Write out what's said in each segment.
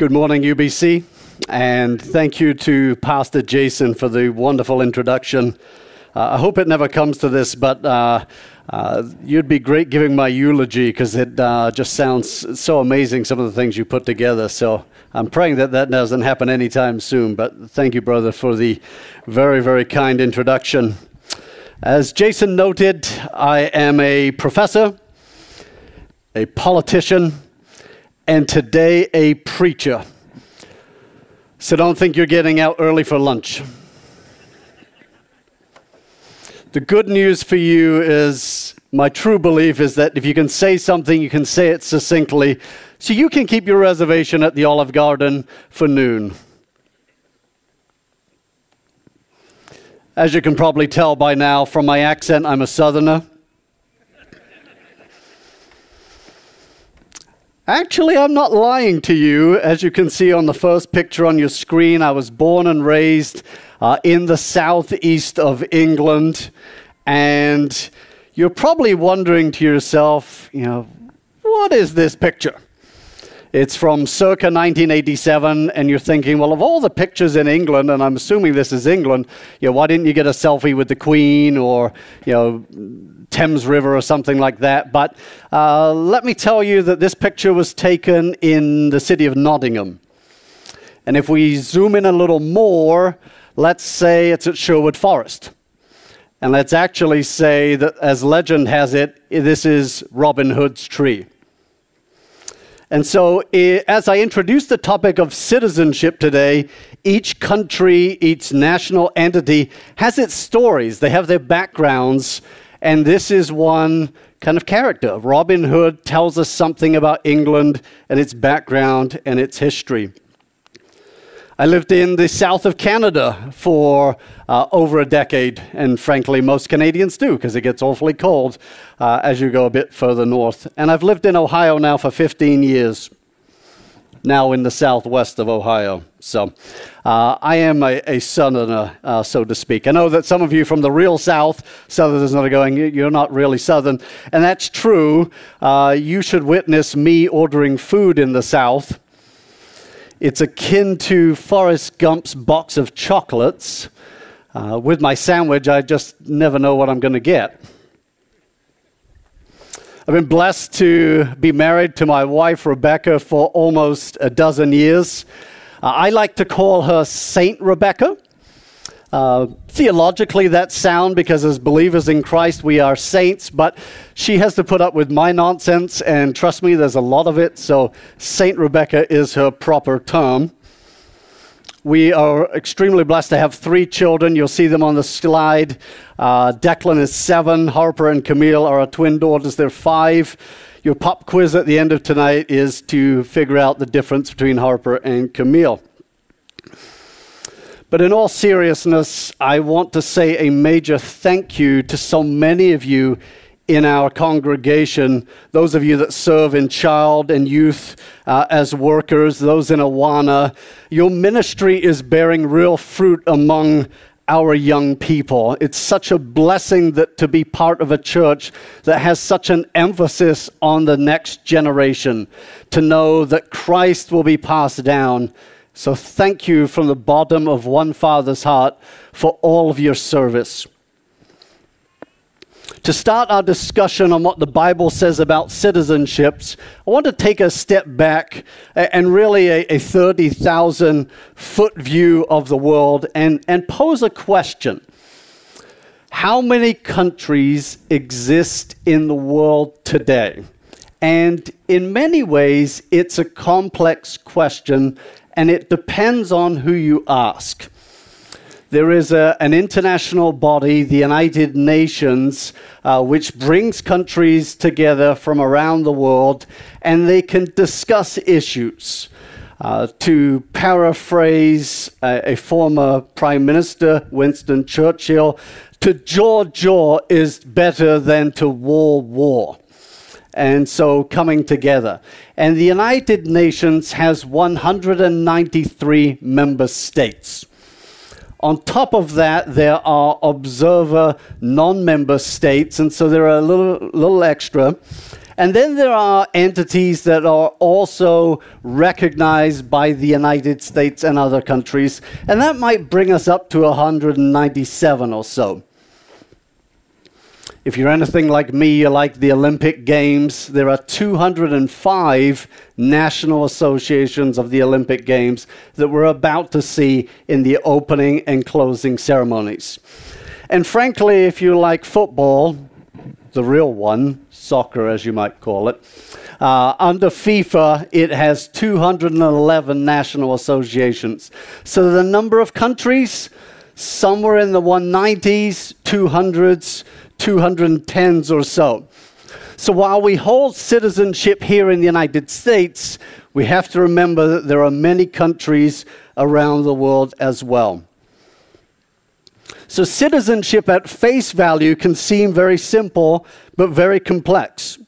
Good morning, UBC, and thank you to Pastor Jason for the wonderful introduction. Uh, I hope it never comes to this, but uh, uh, you'd be great giving my eulogy because it uh, just sounds so amazing, some of the things you put together. So I'm praying that that doesn't happen anytime soon, but thank you, brother, for the very, very kind introduction. As Jason noted, I am a professor, a politician, and today a preacher. So don't think you're getting out early for lunch. The good news for you is my true belief is that if you can say something, you can say it succinctly, so you can keep your reservation at the Olive Garden for noon. As you can probably tell by now from my accent, I'm a southerner. Actually, I'm not lying to you. As you can see on the first picture on your screen, I was born and raised uh, in the southeast of England. And you're probably wondering to yourself, you know, what is this picture? It's from circa 1987, and you're thinking, well, of all the pictures in England, and I'm assuming this is England, you know, why didn't you get a selfie with the Queen or, you know, Thames River or something like that? But uh, let me tell you that this picture was taken in the city of Nottingham. And if we zoom in a little more, let's say it's at Sherwood Forest. And let's actually say that, as legend has it, this is Robin Hood's tree. And so, eh, as I introduce the topic of citizenship today, each country, each national entity has its stories, they have their backgrounds, and this is one kind of character. Robin Hood tells us something about England and its background and its history. I lived in the south of Canada for uh, over a decade, and frankly, most Canadians do because it gets awfully cold uh, as you go a bit further north. And I've lived in Ohio now for 15 years, now in the southwest of Ohio. So uh, I am a, a southerner, uh, so to speak. I know that some of you from the real south, southerners are going, you're not really southern. And that's true. Uh, you should witness me ordering food in the south it's akin to Forrest Gump's box of chocolates. Uh, with my sandwich, I just never know what I'm going to get. I've been blessed to be married to my wife, Rebecca, for almost a dozen years. Uh, I like to call her Saint Rebecca. Uh, theologically, that's sound because as believers in Christ, we are saints, but she has to put up with my nonsense, and trust me, there's a lot of it, so Saint Rebecca is her proper term. We are extremely blessed to have three children. You'll see them on the slide. Uh, Declan is seven, Harper and Camille are our twin daughters, they're five. Your pop quiz at the end of tonight is to figure out the difference between Harper and Camille. But in all seriousness, I want to say a major thank you to so many of you in our congregation, those of you that serve in child and youth uh, as workers, those in Awana. Your ministry is bearing real fruit among our young people. It's such a blessing that to be part of a church that has such an emphasis on the next generation, to know that Christ will be passed down so thank you from the bottom of one Father's heart for all of your service. To start our discussion on what the Bible says about citizenships, I want to take a step back and really a, a 30,000 foot view of the world and, and pose a question. How many countries exist in the world today? And in many ways, it's a complex question and it depends on who you ask. There is a, an international body, the United Nations, uh, which brings countries together from around the world and they can discuss issues. Uh, to paraphrase a, a, former Prime Minister, Winston Churchill, to jaw jaw is better than to war war and so coming together. And the United Nations has 193 member states. On top of that, there are observer non member states, and so there are a little, little extra. And then there are entities that are also recognized by the United States and other countries, and that might bring us up to 197 or so. If you're anything like me, you like the Olympic Games. There are 205 national associations of the Olympic Games that we're about to see in the opening and closing ceremonies. And frankly, if you like football, the real one, soccer as you might call it, uh, under FIFA, it has 211 national associations. So the number of countries, somewhere in the 190s, 200s, 210s or so. So while we hold citizenship here in the United States, we have to remember that there are many countries around the world as well. So citizenship at face value can seem very simple, but very complex.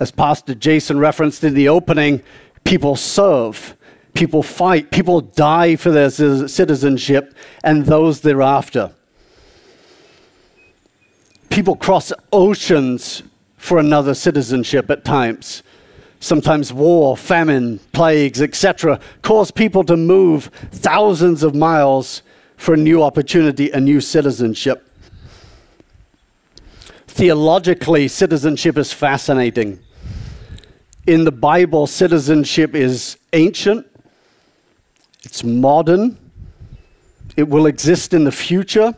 As Pastor Jason referenced in the opening, people serve, people fight, people die for their citizenship, and those thereafter. People cross oceans for another citizenship at times. Sometimes war, famine, plagues, etc., cause people to move thousands of miles for a new opportunity, a new citizenship. Theologically, citizenship is fascinating. In the Bible, citizenship is ancient, it's modern, it will exist in the future,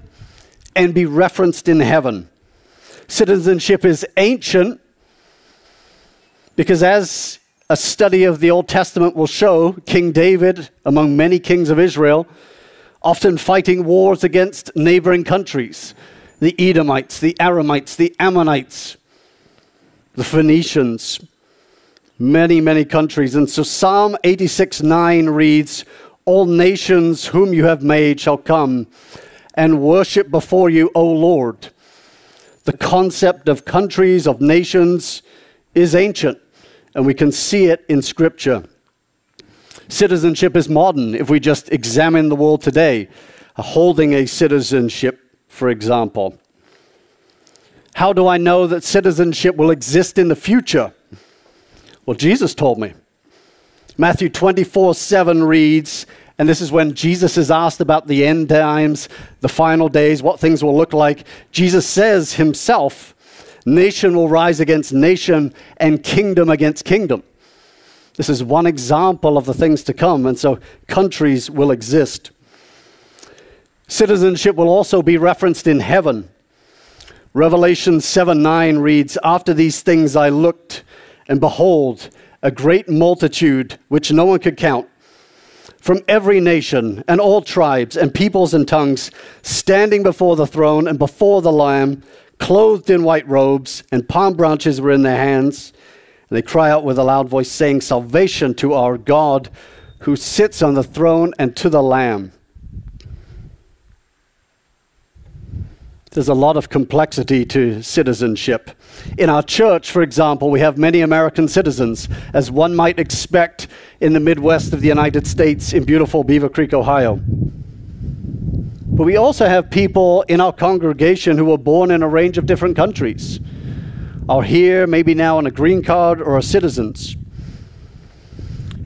and be referenced in heaven citizenship is ancient because, as a study of the Old Testament will show, King David, among many kings of Israel, often fighting wars against neighboring countries the Edomites, the Aramites, the Ammonites, the Phoenicians, many, many countries. And so Psalm 86 9 reads, All nations whom you have made shall come and worship before you, O Lord the concept of countries, of nations, is ancient, and we can see it in Scripture. Citizenship is modern if we just examine the world today, holding a citizenship, for example. How do I know that citizenship will exist in the future? Well, Jesus told me. Matthew 24 7 reads, and this is when Jesus is asked about the end times, the final days, what things will look like. Jesus says himself, Nation will rise against nation and kingdom against kingdom. This is one example of the things to come, and so countries will exist. Citizenship will also be referenced in heaven. Revelation 7 9 reads, After these things I looked, and behold, a great multitude which no one could count from every nation and all tribes and peoples and tongues, standing before the throne and before the Lamb, clothed in white robes, and palm branches were in their hands. And they cry out with a loud voice, saying, Salvation to our God who sits on the throne and to the Lamb. There's a lot of complexity to citizenship. In our church, for example, we have many American citizens, as one might expect in the Midwest of the United States in beautiful Beavercreek, Ohio. But we also have people in our congregation who were born in a range of different countries, are here maybe now on a green card or are citizens.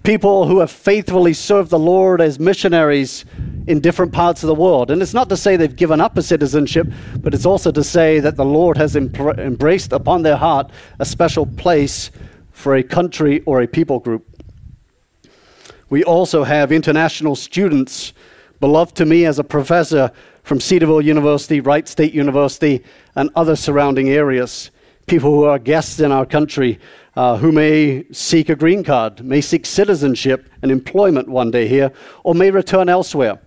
People who have faithfully served the Lord as missionaries in different parts of the world. And it's not to say they've given up a citizenship, but it's also to say that the Lord has embraced upon their heart a special place for a country or a people group. We also have international students, beloved to me as a professor from Cedarville University, Wright State University, and other surrounding areas. People who are guests in our country uh, who may seek a green card, may seek citizenship and employment one day here, or may return elsewhere.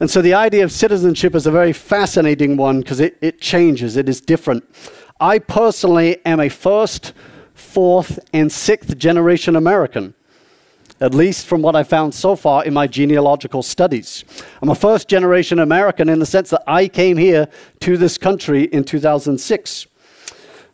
And so the idea of citizenship is a very fascinating one because it, it changes, it is different. I personally am a first, fourth, and sixth generation American, at least from what I found so far in my genealogical studies. I'm a first generation American in the sense that I came here to this country in 2006.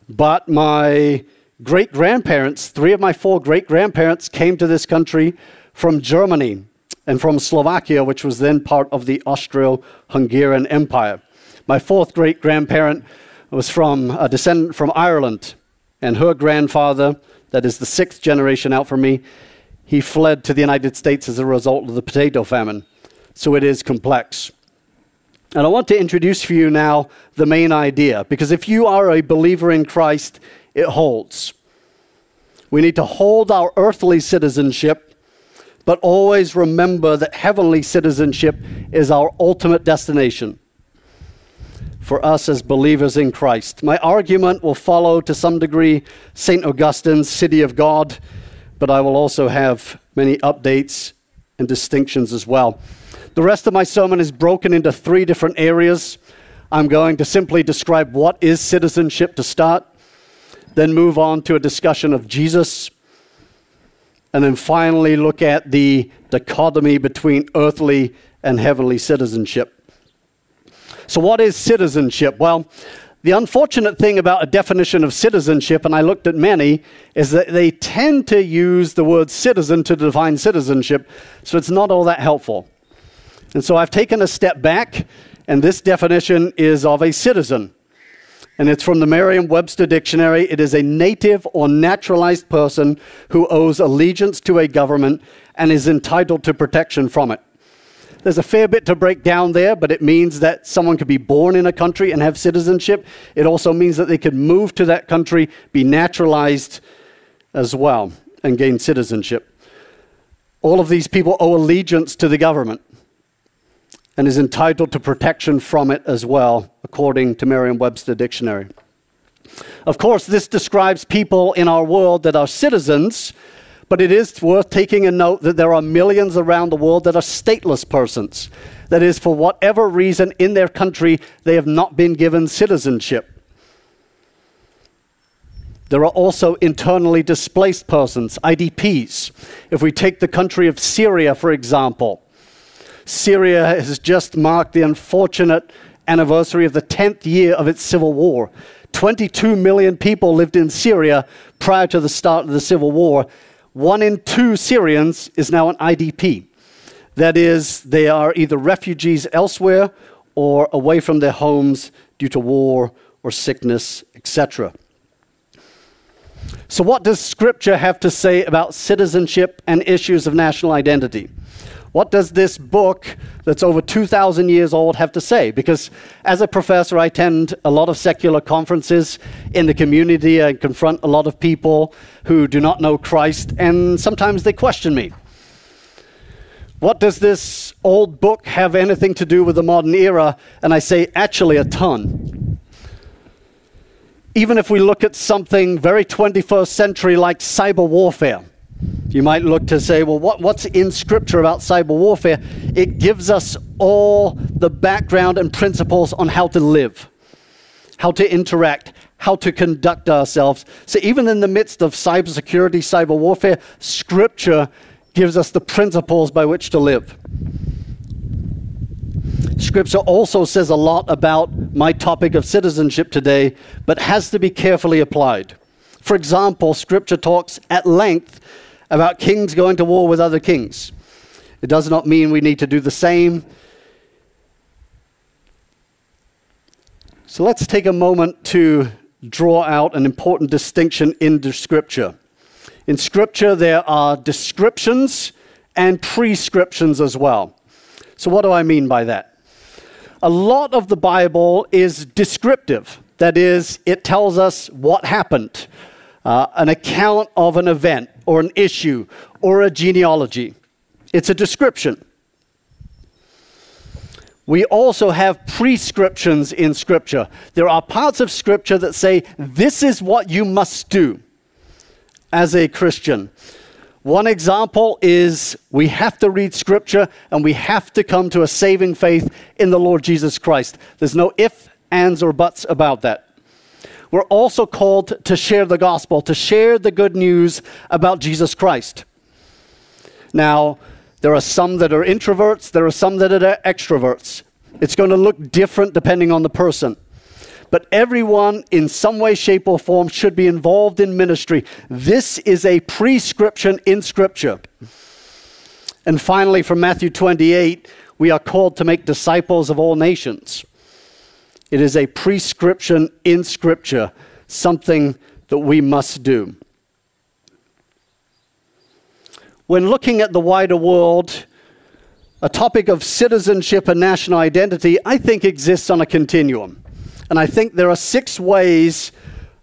But my great grandparents, three of my four great grandparents, came to this country from Germany and from Slovakia, which was then part of the Austro Hungarian Empire. My fourth great grandparent was from a descendant from Ireland, and her grandfather, that is the sixth generation out from me, he fled to the United States as a result of the potato famine. So it is complex. And I want to introduce for you now the main idea, because if you are a believer in Christ, it holds. We need to hold our earthly citizenship, but always remember that heavenly citizenship is our ultimate destination for us as believers in Christ. My argument will follow to some degree St. Augustine's City of God, but I will also have many updates and distinctions as well. The rest of my sermon is broken into three different areas. I'm going to simply describe what is citizenship to start, then move on to a discussion of Jesus, and then finally look at the dichotomy between earthly and heavenly citizenship. So, what is citizenship? Well, the unfortunate thing about a definition of citizenship, and I looked at many, is that they tend to use the word citizen to define citizenship, so it's not all that helpful. And so I've taken a step back, and this definition is of a citizen. And it's from the Merriam Webster Dictionary. It is a native or naturalized person who owes allegiance to a government and is entitled to protection from it. There's a fair bit to break down there, but it means that someone could be born in a country and have citizenship. It also means that they could move to that country, be naturalized as well, and gain citizenship. All of these people owe allegiance to the government and is entitled to protection from it as well, according to Merriam Webster Dictionary. Of course, this describes people in our world that are citizens, but it is worth taking a note that there are millions around the world that are stateless persons. That is, for whatever reason in their country, they have not been given citizenship. There are also internally displaced persons, IDPs. If we take the country of Syria, for example, Syria has just marked the unfortunate anniversary of the 10th year of its civil war. 22 million people lived in Syria prior to the start of the civil war. One in two Syrians is now an IDP. That is, they are either refugees elsewhere or away from their homes due to war or sickness, etc. So, what does Scripture have to say about citizenship and issues of national identity? What does this book that's over 2,000 years old have to say? Because as a professor, I attend a lot of secular conferences in the community. and confront a lot of people who do not know Christ, and sometimes they question me. What does this old book have anything to do with the modern era? And I say, actually, a ton. Even if we look at something very 21st century like cyber warfare, you might look to say, well, what, what's in Scripture about cyber warfare? It gives us all the background and principles on how to live, how to interact, how to conduct ourselves. So, even in the midst of cybersecurity, cyber warfare, Scripture gives us the principles by which to live. Scripture also says a lot about my topic of citizenship today, but has to be carefully applied. For example, Scripture talks at length about kings going to war with other kings. It does not mean we need to do the same. So let's take a moment to draw out an important distinction in the Scripture. In Scripture, there are descriptions and prescriptions as well. So, what do I mean by that? A lot of the Bible is descriptive. That is, it tells us what happened, uh, an account of an event or an issue or a genealogy. It's a description. We also have prescriptions in Scripture. There are parts of Scripture that say, this is what you must do as a Christian. One example is we have to read Scripture and we have to come to a saving faith in the Lord Jesus Christ. There's no ifs, ands, or buts about that we're also called to share the gospel, to share the good news about Jesus Christ. Now, there are some that are introverts, there are some that are extroverts. It's going to look different depending on the person. But everyone, in some way, shape, or form, should be involved in ministry. This is a prescription in Scripture. And finally, from Matthew 28, we are called to make disciples of all nations. It is a prescription in Scripture, something that we must do. When looking at the wider world, a topic of citizenship and national identity, I think, exists on a continuum. And I think there are six ways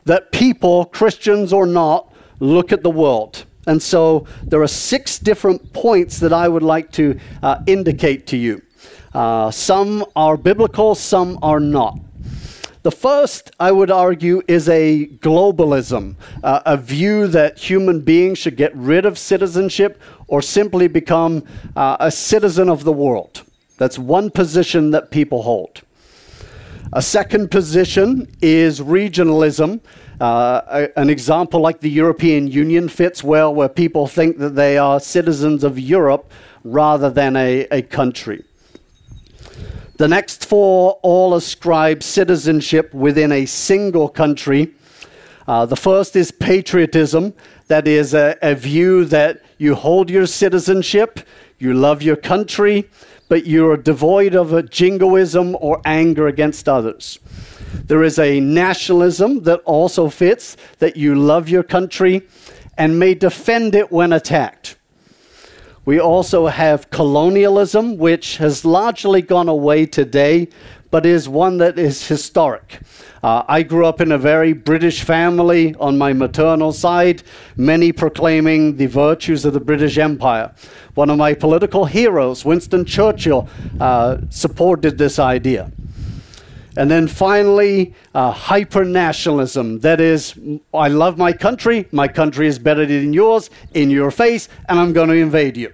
that people, Christians or not, look at the world. And so there are six different points that I would like to uh, indicate to you. Uh, some are biblical, some are not. The first, I would argue, is a globalism, uh, a view that human beings should get rid of citizenship or simply become uh, a citizen of the world. That's one position that people hold. A second position is regionalism. Uh, a, an example like the European Union fits well, where people think that they are citizens of Europe rather than a, a country. The next four all ascribe citizenship within a single country. Uh, the first is patriotism, that is a, a view that you hold your citizenship, you love your country, but you're devoid of a jingoism or anger against others. There is a nationalism that also fits, that you love your country and may defend it when attacked. We also have colonialism, which has largely gone away today, but is one that is historic. Uh, I grew up in a very British family on my maternal side, many proclaiming the virtues of the British Empire. One of my political heroes, Winston Churchill, uh, supported this idea. And then finally, uh, hyper nationalism. That is, I love my country, my country is better than yours, in your face, and I'm going to invade you.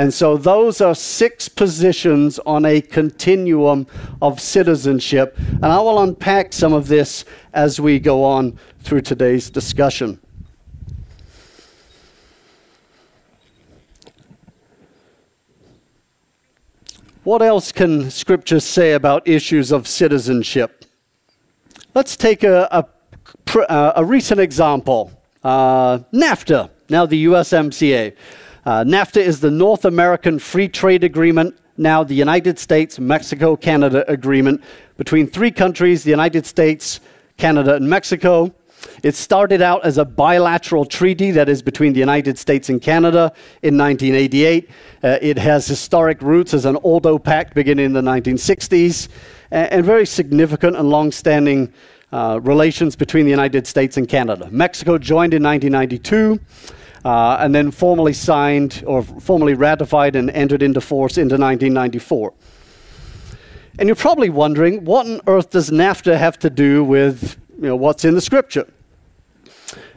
And so those are six positions on a continuum of citizenship. And I will unpack some of this as we go on through today's discussion. What else can Scripture say about issues of citizenship? Let's take a, a, uh, a recent example uh, NAFTA, now the USMCA. Uh, NAFTA is the North American Free Trade Agreement, now the United States Mexico Canada Agreement between three countries the United States, Canada, and Mexico. It started out as a bilateral treaty that is between the United States and Canada in 1988. Uh, it has historic roots as an Auto Pact beginning in the 1960s and, and very significant and long standing uh, relations between the United States and Canada. Mexico joined in 1992 uh, and then formally signed or formally ratified and entered into force into 1994. And you're probably wondering, what on earth does NAFTA have to do with you know, what's in the scripture?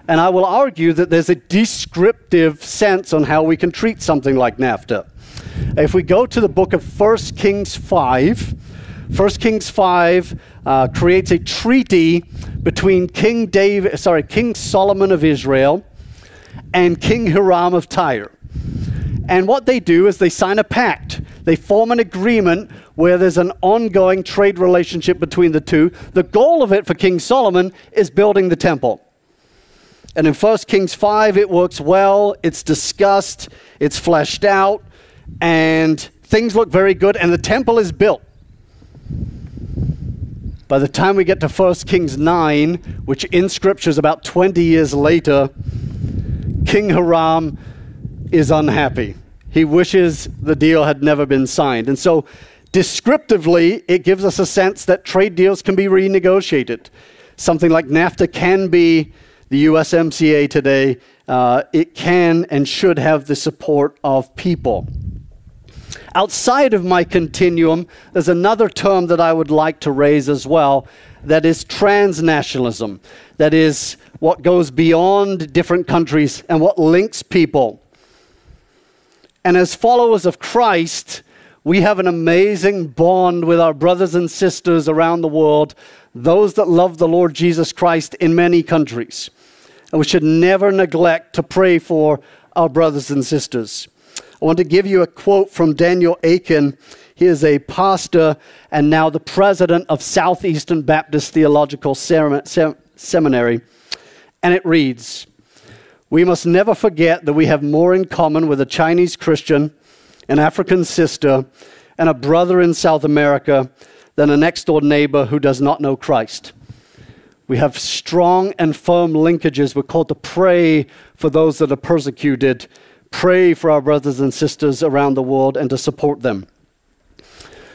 And I will argue that there's a descriptive sense on how we can treat something like NAFTA. If we go to the book of 1 Kings 5, 1 Kings 5 uh, creates a treaty between King David, sorry, King Solomon of Israel and King Hiram of Tyre. And what they do is they sign a pact. They form an agreement where there's an ongoing trade relationship between the two. The goal of it for King Solomon is building the temple. And in 1 Kings 5, it works well, it's discussed, it's fleshed out, and things look very good, and the temple is built. By the time we get to 1 Kings 9, which in Scripture is about 20 years later, King Hiram is unhappy. He wishes the deal had never been signed. And so, descriptively, it gives us a sense that trade deals can be renegotiated. Something like NAFTA can be the USMCA today. Uh, it can and should have the support of people. Outside of my continuum, there's another term that I would like to raise as well that is transnationalism. That is what goes beyond different countries and what links people. And as followers of Christ, we have an amazing bond with our brothers and sisters around the world, those that love the Lord Jesus Christ in many countries. And we should never neglect to pray for our brothers and sisters. I want to give you a quote from Daniel Akin. He is a pastor and now the president of Southeastern Baptist Theological Seminary. And it reads We must never forget that we have more in common with a Chinese Christian, an African sister, and a brother in South America than a next door neighbor who does not know Christ. We have strong and firm linkages. We're called to pray for those that are persecuted, pray for our brothers and sisters around the world, and to support them.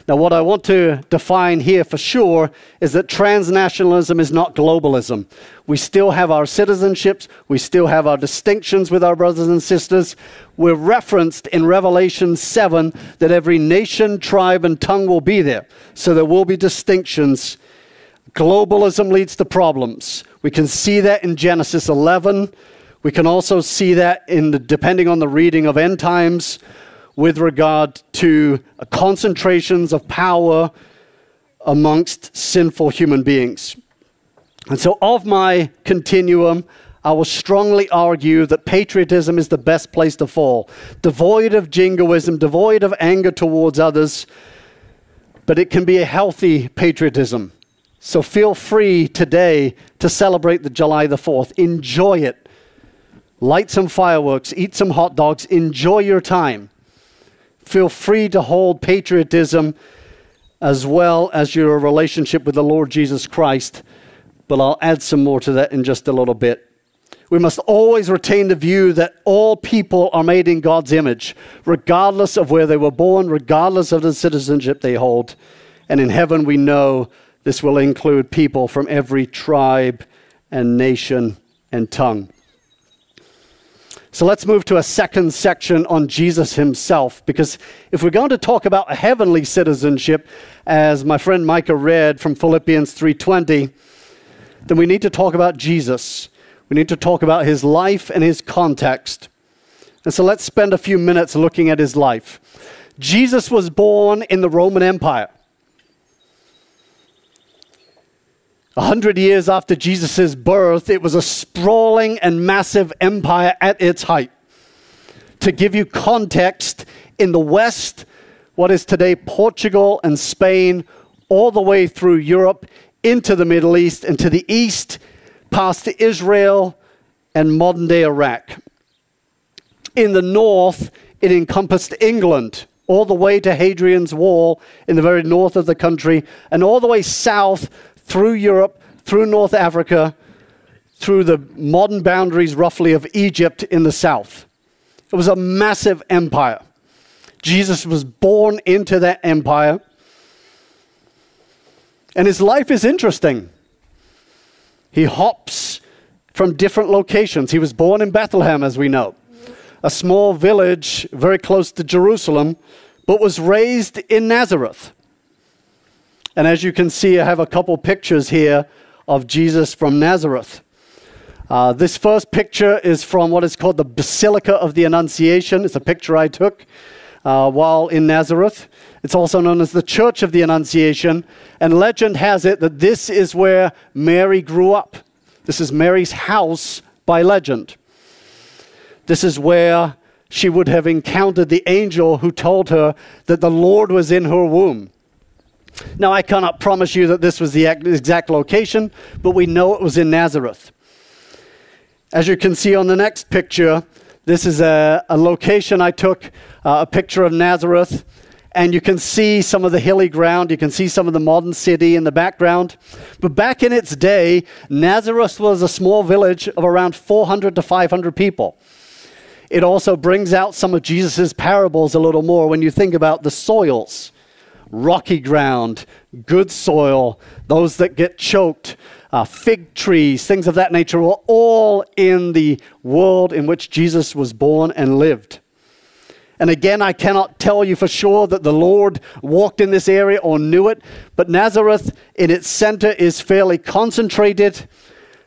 Now, what I want to define here for sure is that transnationalism is not globalism. We still have our citizenships, we still have our distinctions with our brothers and sisters. We're referenced in Revelation 7 that every nation, tribe, and tongue will be there. So there will be distinctions. Globalism leads to problems. We can see that in Genesis 11. We can also see that in the, depending on the reading of end times with regard to concentrations of power amongst sinful human beings. And so, of my continuum, I will strongly argue that patriotism is the best place to fall, devoid of jingoism, devoid of anger towards others, but it can be a healthy patriotism. So feel free today to celebrate the July the 4th. Enjoy it. Light some fireworks, eat some hot dogs, enjoy your time feel free to hold patriotism as well as your relationship with the Lord Jesus Christ. But I'll add some more to that in just a little bit. We must always retain the view that all people are made in God's image, regardless of where they were born, regardless of the citizenship they hold. And in heaven, we know this will include people from every tribe and nation and tongue. So let's move to a second section on Jesus himself, because if we're going to talk about a heavenly citizenship, as my friend Micah read from Philippians 3:20, then we need to talk about Jesus. We need to talk about his life and his context. And so let's spend a few minutes looking at his life. Jesus was born in the Roman Empire. A hundred years after Jesus' birth, it was a sprawling and massive empire at its height. To give you context, in the West, what is today Portugal and Spain, all the way through Europe, into the Middle East, and to the East, past Israel and modern day Iraq. In the North, it encompassed England, all the way to Hadrian's Wall in the very north of the country, and all the way south through Europe, through North Africa, through the modern boundaries roughly of Egypt in the south. It was a massive empire. Jesus was born into that empire. And his life is interesting. He hops from different locations. He was born in Bethlehem, as we know, a small village very close to Jerusalem, but was raised in Nazareth. And as you can see, I have a couple pictures here of Jesus from Nazareth. Uh, this first picture is from what is called the Basilica of the Annunciation. It's a picture I took uh, while in Nazareth. It's also known as the Church of the Annunciation. And legend has it that this is where Mary grew up. This is Mary's house by legend. This is where she would have encountered the angel who told her that the Lord was in her womb. Now, I cannot promise you that this was the exact location, but we know it was in Nazareth. As you can see on the next picture, this is a, a location I took, uh, a picture of Nazareth, and you can see some of the hilly ground. You can see some of the modern city in the background. But back in its day, Nazareth was a small village of around 400 to 500 people. It also brings out some of Jesus' parables a little more when you think about the soils rocky ground, good soil, those that get choked, uh, fig trees, things of that nature were all in the world in which Jesus was born and lived. And again, I cannot tell you for sure that the Lord walked in this area or knew it, but Nazareth in its center is fairly concentrated.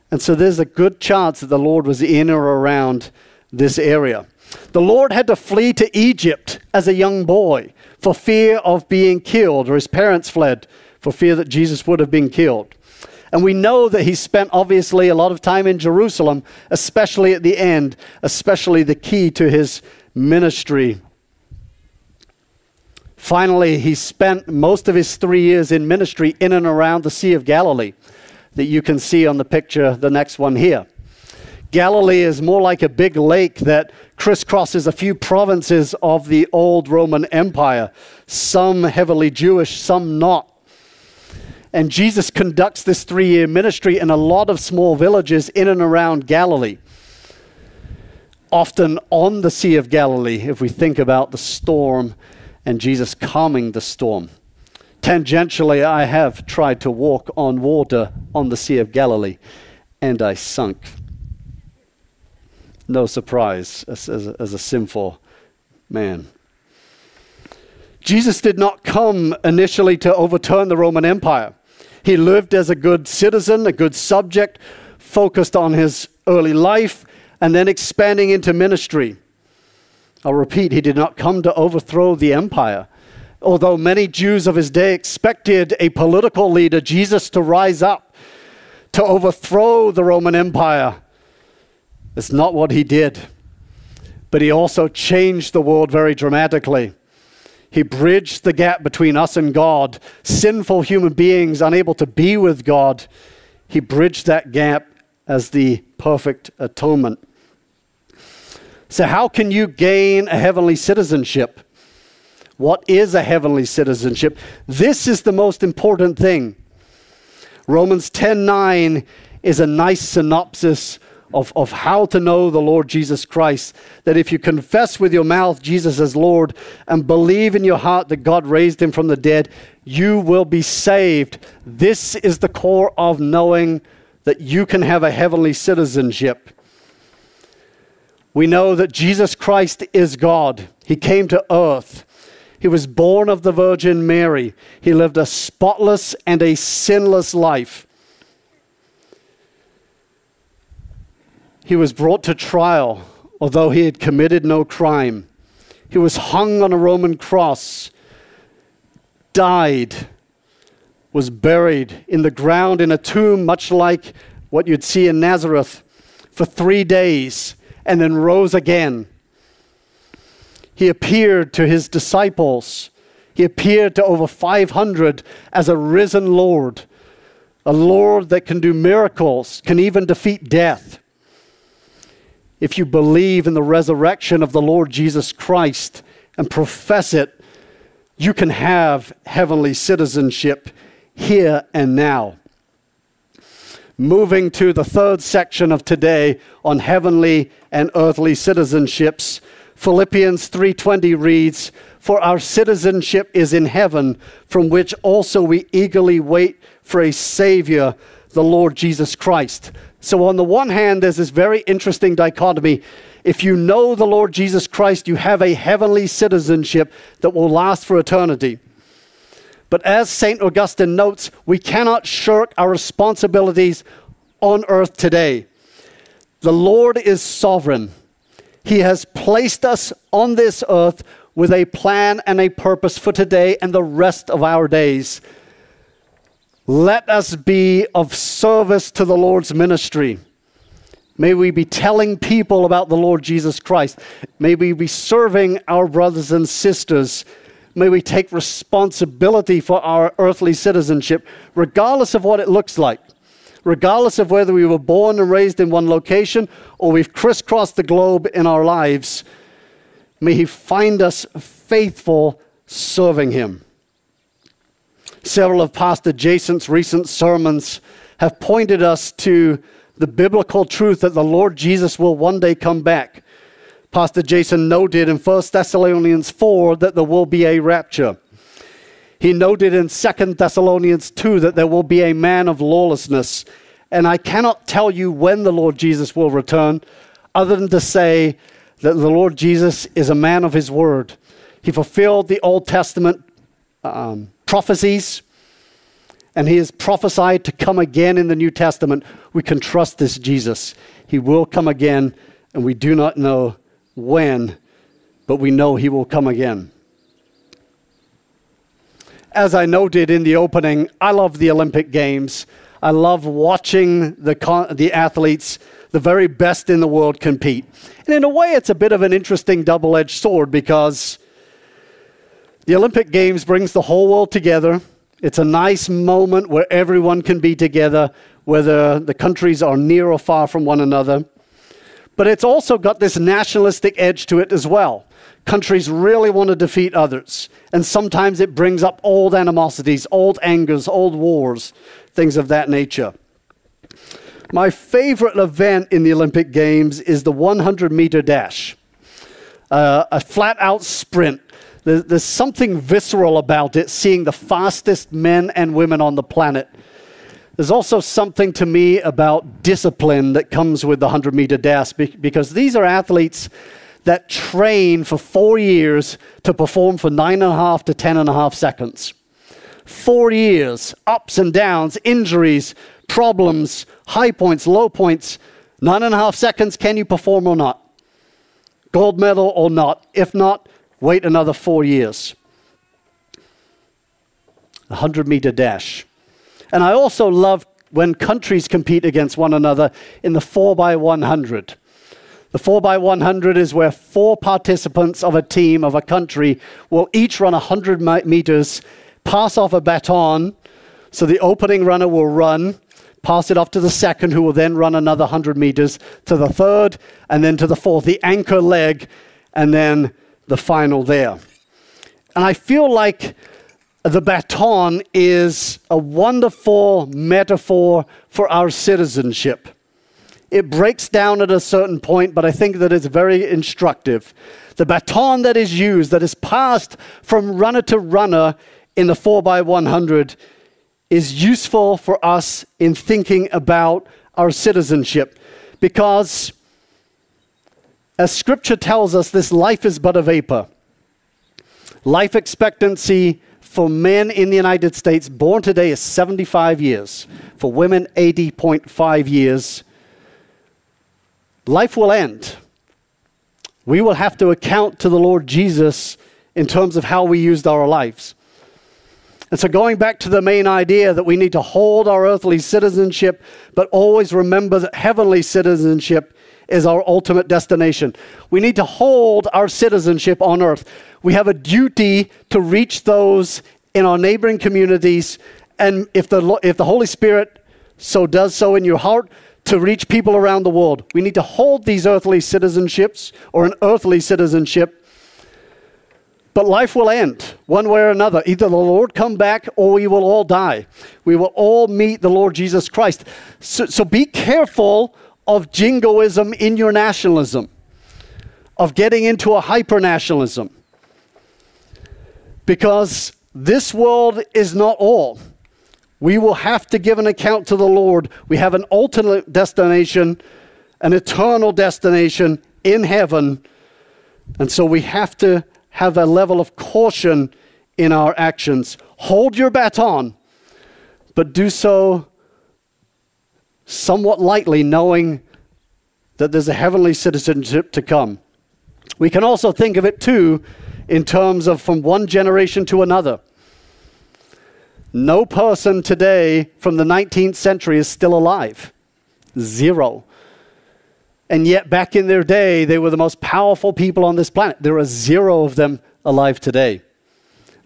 And so there's a good chance that the Lord was in or around this area. The Lord had to flee to Egypt as a young boy for fear of being killed, or his parents fled for fear that Jesus would have been killed. And we know that he spent obviously a lot of time in Jerusalem, especially at the end, especially the key to his ministry. Finally, he spent most of his three years in ministry in and around the Sea of Galilee, that you can see on the picture, the next one here. Galilee is more like a big lake that crisscrosses a few provinces of the old Roman Empire, some heavily Jewish, some not. And Jesus conducts this three year ministry in a lot of small villages in and around Galilee. Often on the Sea of Galilee, if we think about the storm and Jesus calming the storm. Tangentially, I have tried to walk on water on the Sea of Galilee, and I sunk. No surprise as, as, as a sinful man. Jesus did not come initially to overturn the Roman Empire. He lived as a good citizen, a good subject, focused on his early life, and then expanding into ministry. I'll repeat, he did not come to overthrow the empire. Although many Jews of his day expected a political leader, Jesus, to rise up, to overthrow the Roman Empire, it's not what he did. But he also changed the world very dramatically. He bridged the gap between us and God, sinful human beings unable to be with God. He bridged that gap as the perfect atonement. So, how can you gain a heavenly citizenship? What is a heavenly citizenship? This is the most important thing. Romans 10:9 is a nice synopsis of, of how to know the Lord Jesus Christ. That if you confess with your mouth Jesus as Lord and believe in your heart that God raised him from the dead, you will be saved. This is the core of knowing that you can have a heavenly citizenship. We know that Jesus Christ is God. He came to earth. He was born of the Virgin Mary. He lived a spotless and a sinless life. He was brought to trial, although he had committed no crime. He was hung on a Roman cross, died, was buried in the ground in a tomb, much like what you'd see in Nazareth, for three days, and then rose again. He appeared to his disciples. He appeared to over 500 as a risen Lord, a Lord that can do miracles, can even defeat death if you believe in the resurrection of the Lord Jesus Christ and profess it, you can have heavenly citizenship here and now. Moving to the third section of today on heavenly and earthly citizenships, Philippians 3:20 reads, "For our citizenship is in heaven, from which also we eagerly wait for a savior, the Lord Jesus Christ." So, on the one hand, there's this very interesting dichotomy. If you know the Lord Jesus Christ, you have a heavenly citizenship that will last for eternity. But as St. Augustine notes, we cannot shirk our responsibilities on earth today. The Lord is sovereign. He has placed us on this earth with a plan and a purpose for today and the rest of our days. Let us be of service to the Lord's ministry. May we be telling people about the Lord Jesus Christ. May we be serving our brothers and sisters. May we take responsibility for our earthly citizenship, regardless of what it looks like, regardless of whether we were born and raised in one location or we've crisscrossed the globe in our lives. May He find us faithful serving Him. Several of Pastor Jason's recent sermons have pointed us to the biblical truth that the Lord Jesus will one day come back. Pastor Jason noted in 1 Thessalonians 4 that there will be a rapture. He noted in 2 Thessalonians 2 that there will be a man of lawlessness. And I cannot tell you when the Lord Jesus will return, other than to say that the Lord Jesus is a man of his word. He fulfilled the Old Testament um, prophecies, and he is prophesied to come again in the New Testament, we can trust this Jesus. He will come again, and we do not know when, but we know he will come again. As I noted in the opening, I love the Olympic Games. I love watching the, the athletes, the very best in the world, compete. And in a way, it's a bit of an interesting double edged sword because the Olympic Games brings the whole world together. It's a nice moment where everyone can be together, whether the countries are near or far from one another. But it's also got this nationalistic edge to it as well. Countries really want to defeat others. And sometimes it brings up old animosities, old angers, old wars, things of that nature. My favorite event in the Olympic Games is the 100 meter dash, uh, a flat out sprint. There's, there's something visceral about it, seeing the fastest men and women on the planet. There's also something to me about discipline that comes with the 100 meter dash because these are athletes that train for four years to perform for nine and a half to ten and a half seconds. Four years, ups and downs, injuries, problems, high points, low points. Nine and a half seconds, can you perform or not? Gold medal or not? If not, wait another four years. A 100 meter dash. And I also love when countries compete against one another in the 4 by 100. The 4 by 100 is where four participants of a team of a country will each run 100 meters, pass off a baton. So the opening runner will run, pass it off to the second, who will then run another 100 meters, to the third, and then to the fourth, the anchor leg, and then the final there. And I feel like the baton is a wonderful metaphor for our citizenship. It breaks down at a certain point, but I think that it's very instructive. The baton that is used, that is passed from runner to runner in the 4x100, is useful for us in thinking about our citizenship. Because, as scripture tells us, this life is but a vapor. Life expectancy for men in the United States born today is 75 years, for women, 80.5 years life will end. We will have to account to the Lord Jesus in terms of how we used our lives. And so, going back to the main idea that we need to hold our earthly citizenship, but always remember that heavenly citizenship is our ultimate destination. We need to hold our citizenship on earth. We have a duty to reach those in our neighboring communities. And if the, if the Holy Spirit so does so in your heart, to reach people around the world. We need to hold these earthly citizenships or an earthly citizenship. But life will end one way or another. Either the Lord come back or we will all die. We will all meet the Lord Jesus Christ. So, so be careful of jingoism in your nationalism, of getting into a hyper nationalism. Because this world is not all. We will have to give an account to the Lord. We have an ultimate destination, an eternal destination in heaven. And so we have to have a level of caution in our actions. Hold your baton, but do so somewhat lightly, knowing that there's a heavenly citizenship to come. We can also think of it too in terms of from one generation to another. No person today from the 19th century is still alive. Zero. And yet, back in their day, they were the most powerful people on this planet. There are zero of them alive today.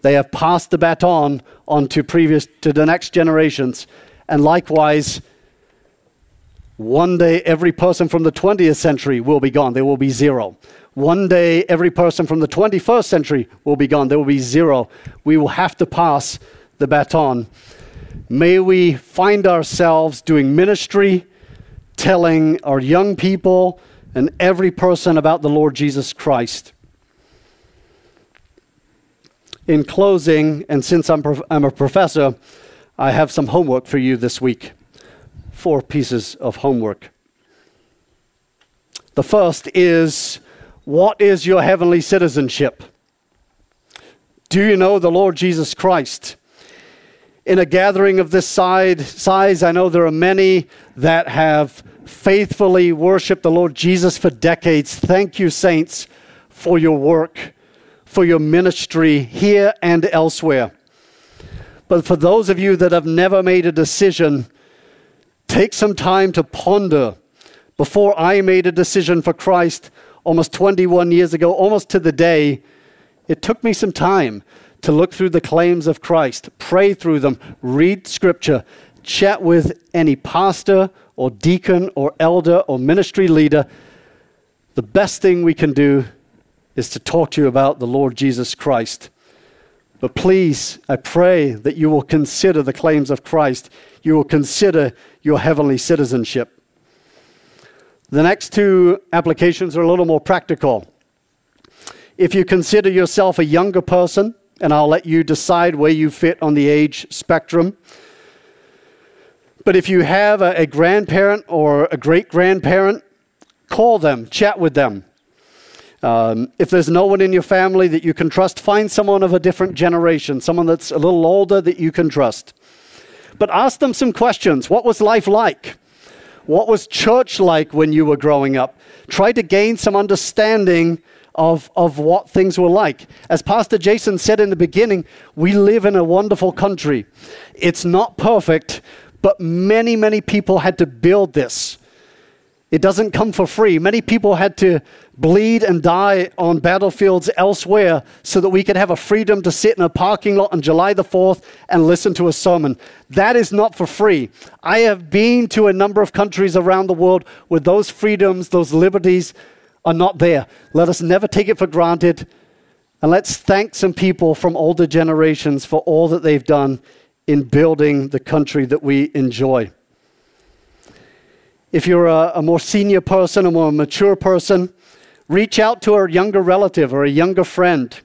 They have passed the baton on to previous to the next generations. And likewise, one day every person from the 20th century will be gone. There will be zero. One day every person from the 21st century will be gone. There will be zero. We will have to pass the baton. May we find ourselves doing ministry, telling our young people and every person about the Lord Jesus Christ. In closing, and since I'm, prof- I'm a professor, I have some homework for you this week. Four pieces of homework. The first is what is your heavenly citizenship? Do you know the Lord Jesus Christ? in a gathering of this size, I know there are many that have faithfully worshiped the Lord Jesus for decades. Thank you, saints, for your work, for your ministry here and elsewhere. But for those of you that have never made a decision, take some time to ponder. Before I made a decision for Christ almost 21 years ago, almost to the day, it took me some time to look through the claims of Christ, pray through them, read scripture, chat with any pastor or deacon or elder or ministry leader the best thing we can do is to talk to you about the Lord Jesus Christ. But please, I pray that you will consider the claims of Christ. You will consider your heavenly citizenship. The next two applications are a little more practical. If you consider yourself a younger person, and I'll let you decide where you fit on the age spectrum. But if you have a, a grandparent or a great grandparent, call them, chat with them. Um, if there's no one in your family that you can trust, find someone of a different generation, someone that's a little older that you can trust. But ask them some questions. What was life like? What was church like when you were growing up? Try to gain some understanding of, of what things were like. As Pastor Jason said in the beginning, we live in a wonderful country. It's not perfect, but many, many people had to build this. It doesn't come for free. Many people had to bleed and die on battlefields elsewhere so that we could have a freedom to sit in a parking lot on July the 4th and listen to a sermon. That is not for free. I have been to a number of countries around the world where those freedoms, those liberties are not there. Let us never take it for granted. And let's thank some people from older generations for all that they've done in building the country that we enjoy. If you're a, a, more senior person, a more mature person, reach out to a younger relative or a younger friend.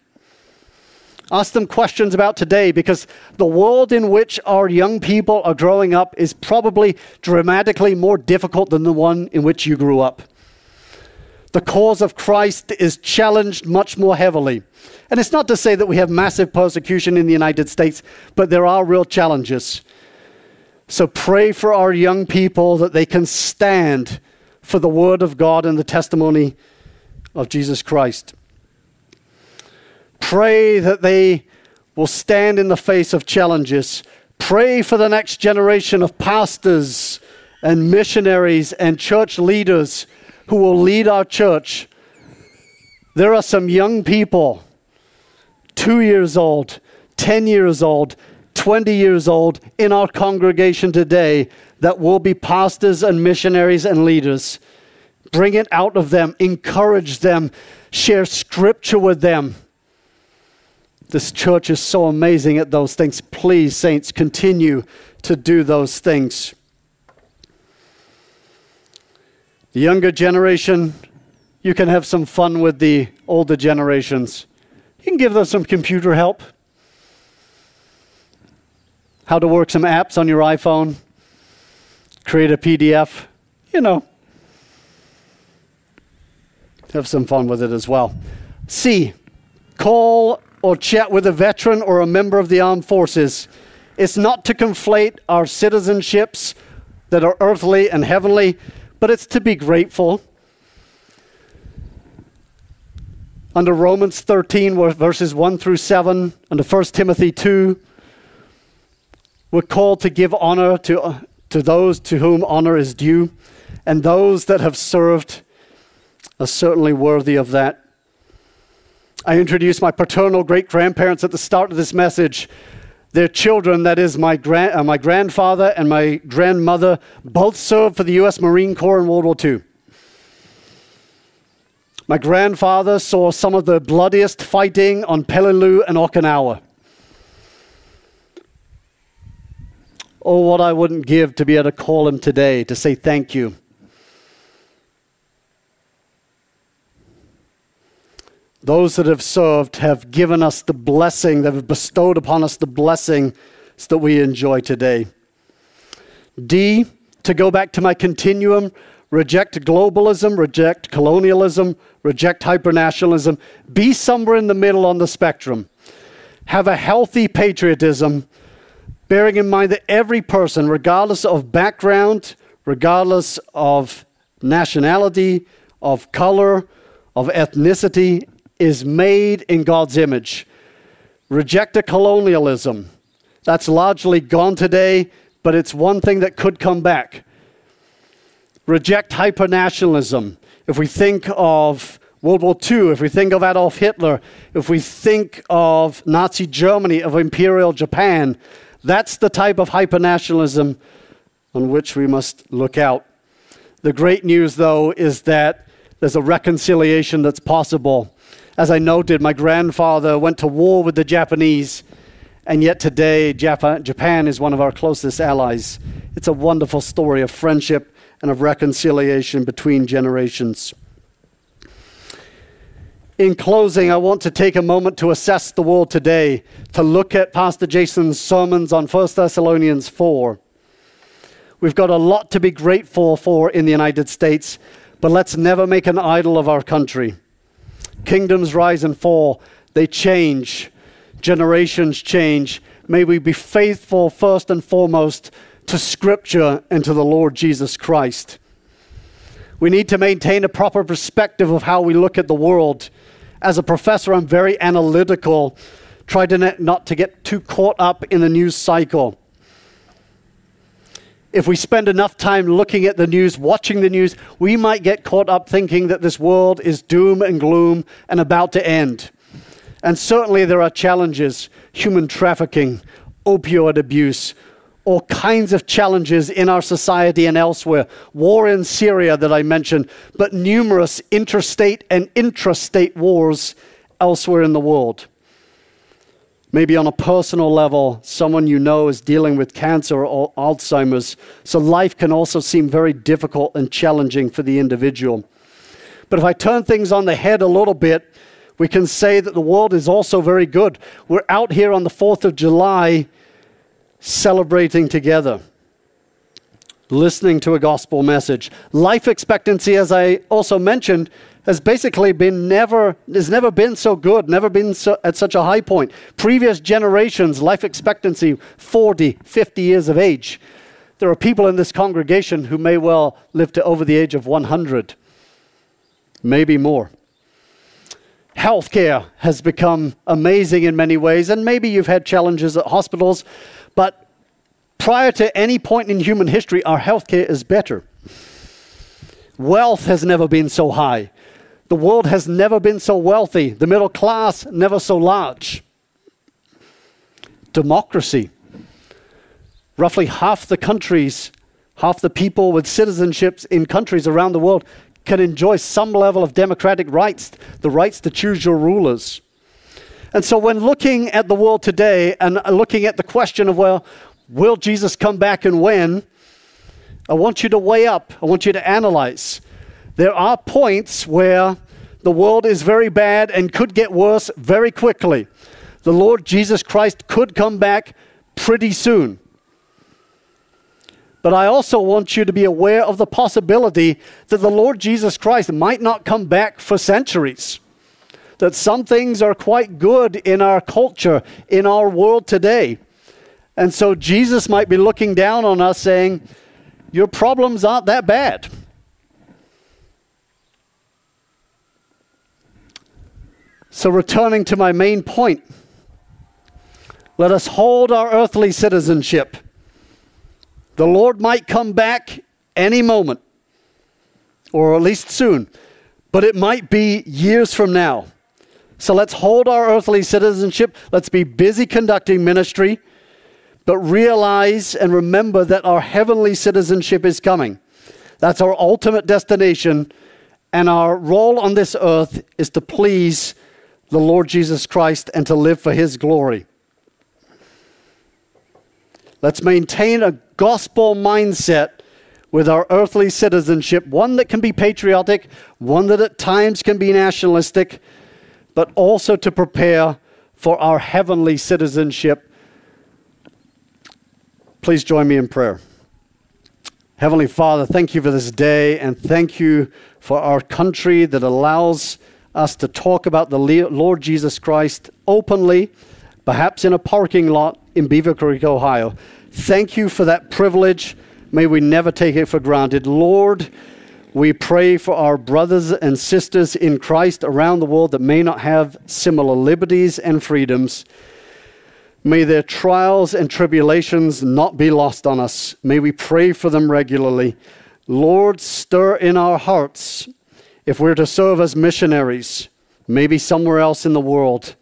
Ask them questions about today because the world in which our young people are growing up is probably dramatically more difficult than the one in which you grew up the cause of Christ is challenged much more heavily. And it's not to say that we have massive persecution in the United States, but there are real challenges. So pray for our young people that they can stand for the word of God and the testimony of Jesus Christ. Pray that they will stand in the face of challenges. Pray for the next generation of pastors and missionaries and church leaders who will lead our church. There are some young people, two years old, 10 years old, 20 years old in our congregation today that will be pastors and missionaries and leaders. Bring it out of them, encourage them, share scripture with them. This church is so amazing at those things. Please, saints, continue to do those things. The younger generation, you can have some fun with the older generations. You can give them some computer help. How to work some apps on your iPhone, create a PDF, you know. Have some fun with it as well. C, call or chat with a veteran or a member of the armed forces. It's not to conflate our citizenships that are earthly and heavenly but it's to be grateful. Under Romans 13, verses 1 through 7, under 1 Timothy 2, we're called to give honor to, uh, to those to whom honor is due, and those that have served are certainly worthy of that. I introduced my paternal great grandparents at the start of this message. Their children, that is, my, grand, uh, my grandfather and my grandmother, both served for the U.S. Marine Corps in World War II. My grandfather saw some of the bloodiest fighting on Peleliu and Okinawa. Oh, what I wouldn't give to be able to call him today to say thank you. Those that have served have given us the blessing, they've bestowed upon us the blessing that we enjoy today. D, to go back to my continuum, reject globalism, reject colonialism, reject hypernationalism. Be somewhere in the middle on the spectrum. Have a healthy patriotism, bearing in mind that every person, regardless of background, regardless of nationality, of color, of ethnicity, is made in God's image. Reject colonialism. That's largely gone today, but it's one thing that could come back. Reject hypernationalism. If we think of World War II, if we think of Adolf Hitler, if we think of Nazi Germany, of Imperial Japan, that's the type of hypernationalism on which we must look out. The great news, though, is that there's a reconciliation that's possible. As I noted, my grandfather went to war with the Japanese, and yet today Japan, Japan is one of our closest allies. It's a wonderful story of friendship and of reconciliation between generations. In closing, I want to take a moment to assess the world today, to look at Pastor Jason's sermons on 1 Thessalonians 4. We've got a lot to be grateful for in the United States, but let's never make an idol of our country. Kingdoms rise and fall, they change, generations change. May we be faithful first and foremost to Scripture and to the Lord Jesus Christ. We need to maintain a proper perspective of how we look at the world as a professor, I'm very analytical, try to not to get too caught up in the news cycle. If we spend enough time looking at the news, watching the news, we might get caught up thinking that this world is doom and gloom and about to end. And certainly there are challenges human trafficking, opioid abuse, all kinds of challenges in our society and elsewhere. War in Syria that I mentioned, but numerous interstate and intrastate wars elsewhere in the world. Maybe on a personal level, someone you know is dealing with cancer or Alzheimer's, so life can also seem very difficult and challenging for the individual. But if I turn things on the head a little bit, we can say that the world is also very good. We're out here on the 4th of July celebrating together, listening to a gospel message. Life expectancy, as I also mentioned, has basically been never has never been so good, never been so, at such a high point. Previous generations, life expectancy 40, 50 years of age. There are people in this congregation who may well live to over the age of 100, maybe more. Healthcare has become amazing in many ways, and maybe you've had challenges at hospitals. But prior to any point in human history, our healthcare is better. Wealth has never been so high. The world has never been so wealthy. The middle class never so large. Democracy. Roughly half the countries, half the people with citizenships in countries around the world can enjoy some level of democratic rights, the rights to choose your rulers. And so, when looking at the world today and looking at the question of, well, will Jesus come back and when? I want you to weigh up, I want you to analyze. There are points where the world is very bad and could get worse very quickly. The Lord Jesus Christ could come back pretty soon. But I also want you to be aware of the possibility that the Lord Jesus Christ might not come back for centuries that some things are quite good in our culture, in our world today. And so Jesus might be looking down on us saying, Your problems aren't that bad. So, returning to my main point, let us hold our earthly citizenship. The Lord might come back any moment, or at least soon, but it might be years from now. So let's hold our earthly citizenship. Let's be busy conducting ministry, but realize and remember that our heavenly citizenship is coming. That's our ultimate destination. And our role on this earth is to please the Lord Jesus Christ and to live for his glory. Let's maintain a gospel mindset with our earthly citizenship, one that can be patriotic, one that at times can be nationalistic, but also to prepare for our heavenly citizenship. Please join me in prayer. Heavenly Father, thank you for this day and thank you for our country that allows us to talk about the Lord Jesus Christ openly, perhaps in a parking lot in Beavercreek, Ohio. Thank you for that privilege. May we never take it for granted. Lord, we pray for our brothers and sisters in Christ around the world that may not have similar liberties and freedoms. May their trials and tribulations not be lost on us. May we pray for them regularly. Lord, stir in our hearts if we're to serve as missionaries, maybe somewhere else in the world.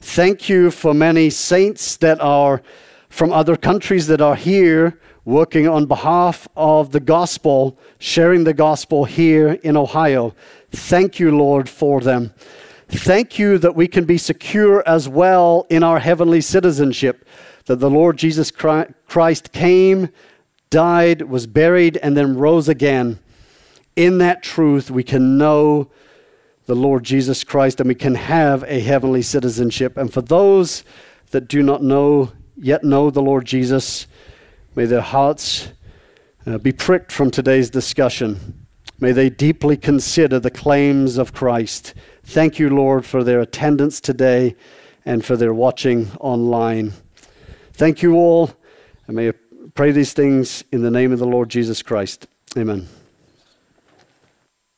Thank you for many saints that are from other countries that are here working on behalf of the gospel, sharing the gospel here in Ohio. Thank you, Lord, for them. Thank you that we can be secure as well in our heavenly citizenship, that the Lord Jesus Christ came, died, was buried, and then rose again. In that truth, we can know the Lord Jesus Christ and we can have a heavenly citizenship. And for those that do not know, yet know the Lord Jesus, may their hearts uh, be pricked from today's discussion. May they deeply consider the claims of Christ. Thank you, Lord, for their attendance today and for their watching online. Thank you all, and may I pray these things in the name of the Lord Jesus Christ. Amen.